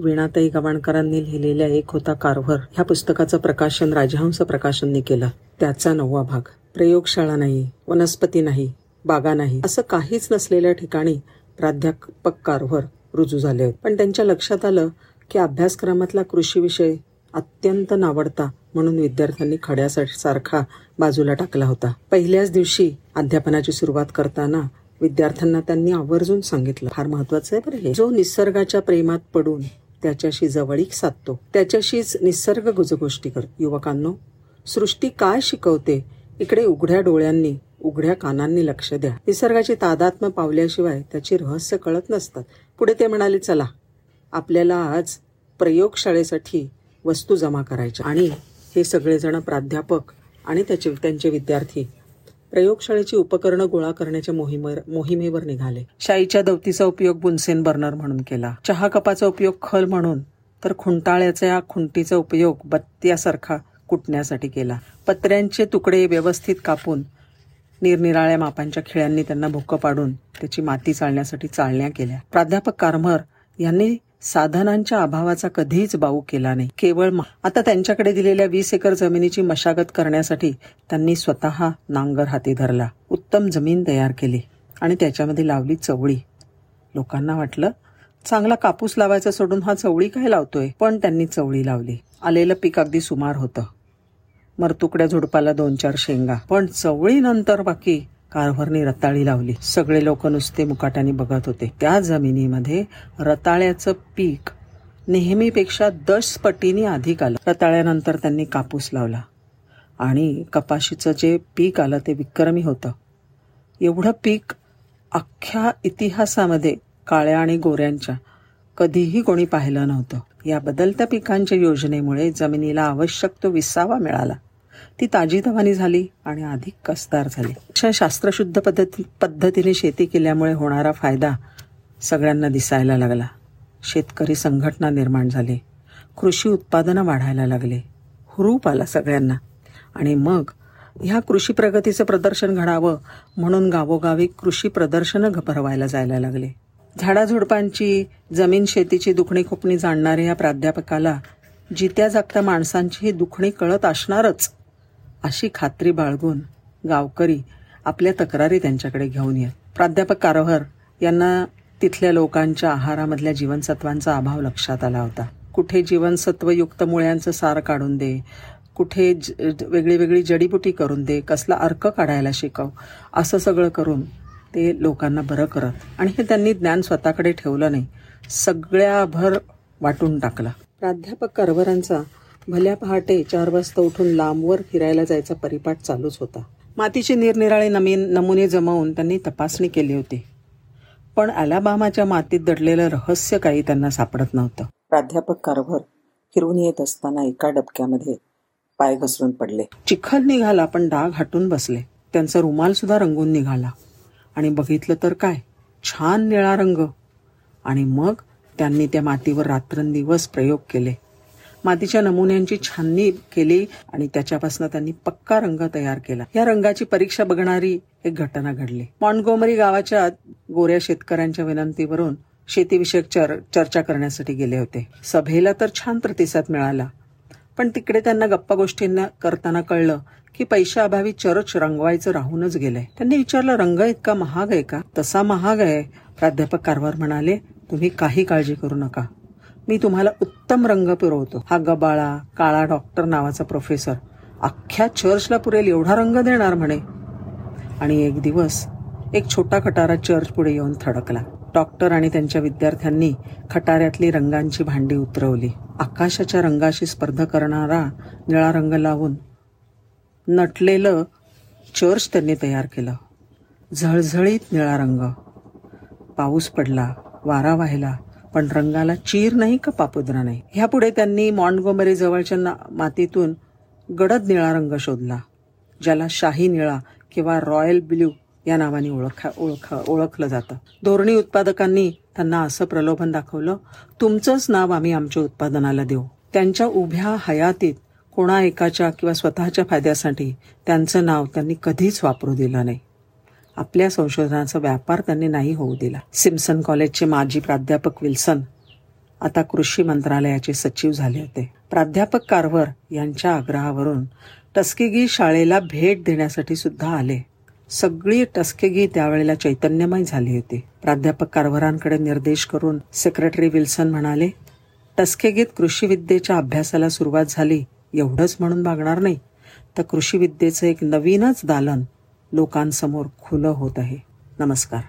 वीणाताई गवाणकरांनी लिहिलेल्या एक होता कारभार. ह्या पुस्तकाचं प्रकाशन राजहंस प्रकाशनने केलं. त्याचा नववा भाग. प्रयोगशाळा नाही वनस्पती नाही बागा नाही असं काहीच नसलेल्या ठिकाणी प्राध्यापक कारभार रुजू झाले होते पण त्यांच्या लक्षात आलं की अभ्यासक्रमातला कृषी विषय अत्यंत नावडता म्हणून विद्यार्थ्यांनी खड्यासाठी सारखा बाजूला टाकला होता. पहिल्याच दिवशी अध्यापनाची सुरुवात करताना विद्यार्थ्यांना त्यांनी आवर्जून सांगितलं. फार महत्वाचं आहे बरं हे. जो निसर्गाच्या प्रेमात पडून त्याच्याशी जवळीक साधतो. त्याच्याशीच निसर्ग गुजगोष्टी कर. युवकांनो सृष्टी काय शिकवते? इकडे उघड्या डोळ्यांनी उघड्या कानांनी लक्ष द्या. निसर्गाची तादात्म्य पावल्याशिवाय त्याची रहस्य कळत नसतात. पुढे ते म्हणाले चला आपल्याला आज प्रयोगशाळेसाठी वस्तू जमा करायच्या. आणि हे सगळेजण प्राध्यापक आणि त्याचे त्यांचे विद्यार्थी प्रयोगशाळेची उपकरणं गोळा करण्याच्या मोहिमेवर मोहिमेवर निघाले. शाईच्या दवतीचा उपयोग बुनसेन बर्नर म्हणून केला. चहा कपाचा उपयोग खल म्हणून तर खुंटाळ्याच्या खुंटीचा उपयोग बत्त्यासारखा कुटण्यासाठी केला. पत्र्यांचे तुकडे व्यवस्थित कापून निरनिराळ्या मापांच्या खिळ्यांनी त्यांना भुक्क पाडून त्याची माती चालण्यासाठी चालण्या केल्या. प्राध्यापक कारमर यांनी साधनांच्या अभावाचा कधीच बाऊ केला नाही. केवळ आता त्यांच्याकडे दिलेल्या वीस एकर जमिनीची मशागत करण्यासाठी त्यांनी स्वतः नांगर हाती धरला. उत्तम जमीन तयार केली आणि त्याच्यामध्ये लावली चवळी. लोकांना वाटलं चांगला कापूस लावायचा सोडून हा चवळी काय लावतोय? पण त्यांनी चवळी लावली. आलेलं पीक अगदी सुमार होतं. मरतुकड्या झुडपाला दोन चार शेंगा. पण चवळीनंतर बाकी कारभारने रताळी लावली. सगळे लोक नुसते मुकाट्याने बघत होते. त्या जमिनीमध्ये रताळ्याचं पीक नेहमीपेक्षा दस पटीने अधिक आलं. रताळ्यानंतर त्यांनी कापूस लावला. आणि कपाशीचं जे पीक आलं ते विक्रमी होतं. एवढं पीक अख्ख्या इतिहासामध्ये काळ्या आणि गोऱ्यांच्या. कधीही कोणी पाहिलं नव्हतं. या बदलत्या पिकांच्या योजनेमुळे जमिनीला आवश्यक तो विसावा मिळाला. ती ताजीतवानी झाली आणि अधिक कसदार झाली. अशा शास्त्रशुद्ध पद्धती पद्धतीने शेती केल्यामुळे होणारा फायदा सगळ्यांना दिसायला लागला. शेतकरी संघटना निर्माण झाली. कृषी उत्पादनं वाढायला लागले. हुरूप आला सगळ्यांना. आणि मग ह्या कृषी प्रगतीचं प्रदर्शन घडावं म्हणून गावोगावी कृषी प्रदर्शनं भरवायला जायला लागले. झाडाझुडपांची जमीन शेतीची दुखणी खुपणी जाणणाऱ्या या प्राध्यापकाला जित्या जागत्या माणसांची ही दुखणी कळत असणारच. अशी खात्री बाळगून गावकरी आपल्या तक्रारी त्यांच्याकडे घेऊन येत. प्राध्यापक कारोहर यांना तिथल्या लोकांच्या आहारामधल्या जीवनसत्वांचा अभाव लक्षात आला होता. कुठे जीवनसत्वयुक्त मुळ्यांचं सार काढून दे कुठे वेगळी वेगळी जडीबुटी करून दे कसला अर्क काढायला शिकव असं सगळं करून ते लोकांना बरं करत. आणि हे त्यांनी ज्ञान स्वतःकडे ठेवलं नाही सगळ्याभर वाटून टाकला. प्राध्यापक करवरांचा भल्या पहाटे चार वाजता उठून लांबवर फिरायला जायचा परिपाठ चालूच होता. मातीचे निरनिराळे नमीन नमुने जमवून त्यांनी तपासणी केली होती. पण अलाबामाच्या मातीत दडलेलं रहस्य काही त्यांना सापडत नव्हतं. प्राध्यापक कारभार फिरून येत असताना एका डबक्यामध्ये पाय घसरून पडले. चिखल निघाला पण डाग हटून बसले. त्यांचा रुमाल सुद्धा रंगून निघाला. आणि बघितलं तर काय? छान निळा रंग. आणि मग त्यांनी त्या मातीवर रात्रंदिवस प्रयोग केले. मातीच्या नमुन्यांची छाननी केली आणि त्याच्यापासून त्यांनी पक्का रंग तयार केला. या रंगाची परीक्षा बघणारी एक घटना घडली. मॉन्टगोमरी गावाच्या गोऱ्या शेतकऱ्यांच्या विनंतीवरून शेतीविषयक चर चर्चा करण्यासाठी गेले होते. सभेला तर छान प्रतिसाद मिळाला. पण तिकडे त्यांना गप्पा गोष्टींना करताना कळलं की पैशाअभावी चर्च रंगवायचं राहूनच गेलंय. त्यांनी विचारलं रंग इतका महाग आहे का? तसा महाग आहे प्राध्यापक कारवार म्हणाले. तुम्ही काही काळजी करू नका. मी तुम्हाला उत्तम रंग पुरवतो. हा गबाळा काळा डॉक्टर नावाचा प्रोफेसर अख्ख्या चर्चला पुरेल एवढा रंग देणार म्हणे. आणि एक दिवस एक छोटा खटारा चर्च पुढे येऊन थडकला. डॉक्टर आणि त्यांच्या विद्यार्थ्यांनी खटाऱ्यातली रंगांची भांडी उतरवली. आकाशाच्या रंगाशी स्पर्धा करणारा निळा रंग लावून नटलेलं चर्च त्यांनी तयार केलं. झळझळीत निळा रंग. पाऊस पडला वारा वाहिला. पण रंगाला चीर नाही का पापुद्रा नाही? ह्यापुढे त्यांनी मॉन्टगोमरी जवळच्या मातीतून गडद निळा रंग शोधला ज्याला शाही निळा किंवा रॉयल ब्ल्यू या नावाने ओळखा ओळख ओळखलं जातं. धोरणी उत्पादकांनी त्यांना असं प्रलोभन दाखवलं तुमचंच नाव आम्ही आमच्या उत्पादनाला देऊ. त्यांच्या उभ्या हयातीत कोणा एकाच्या किंवा स्वतःच्या फायद्यासाठी त्यांचं नाव त्यांनी कधीच वापरू दिलं नाही. आपल्या संशोधनाचा व्यापार त्यांनी नाही होऊ दिला. सिम्सन कॉलेजचे माजी प्राध्यापक विल्सन आता कृषी मंत्रालयाचे सचिव झाले होते. प्राध्यापक कारवर यांच्या आग्रहावरून टस्केगी शाळेला भेट देण्यासाठी सुद्धा आले. सगळी टस्केगी त्यावेळेला चैतन्यमय झाली होती. प्राध्यापक कारभारांकडे निर्देश करून सेक्रेटरी विल्सन म्हणाले टस्केगीत कृषी विद्येच्या अभ्यासाला सुरुवात झाली. एवढंच म्हणून मागणार नाही. तर कृषी विद्येचं एक नवीनच दालन लोकांसमोर खुलं होत आहे. नमस्कार.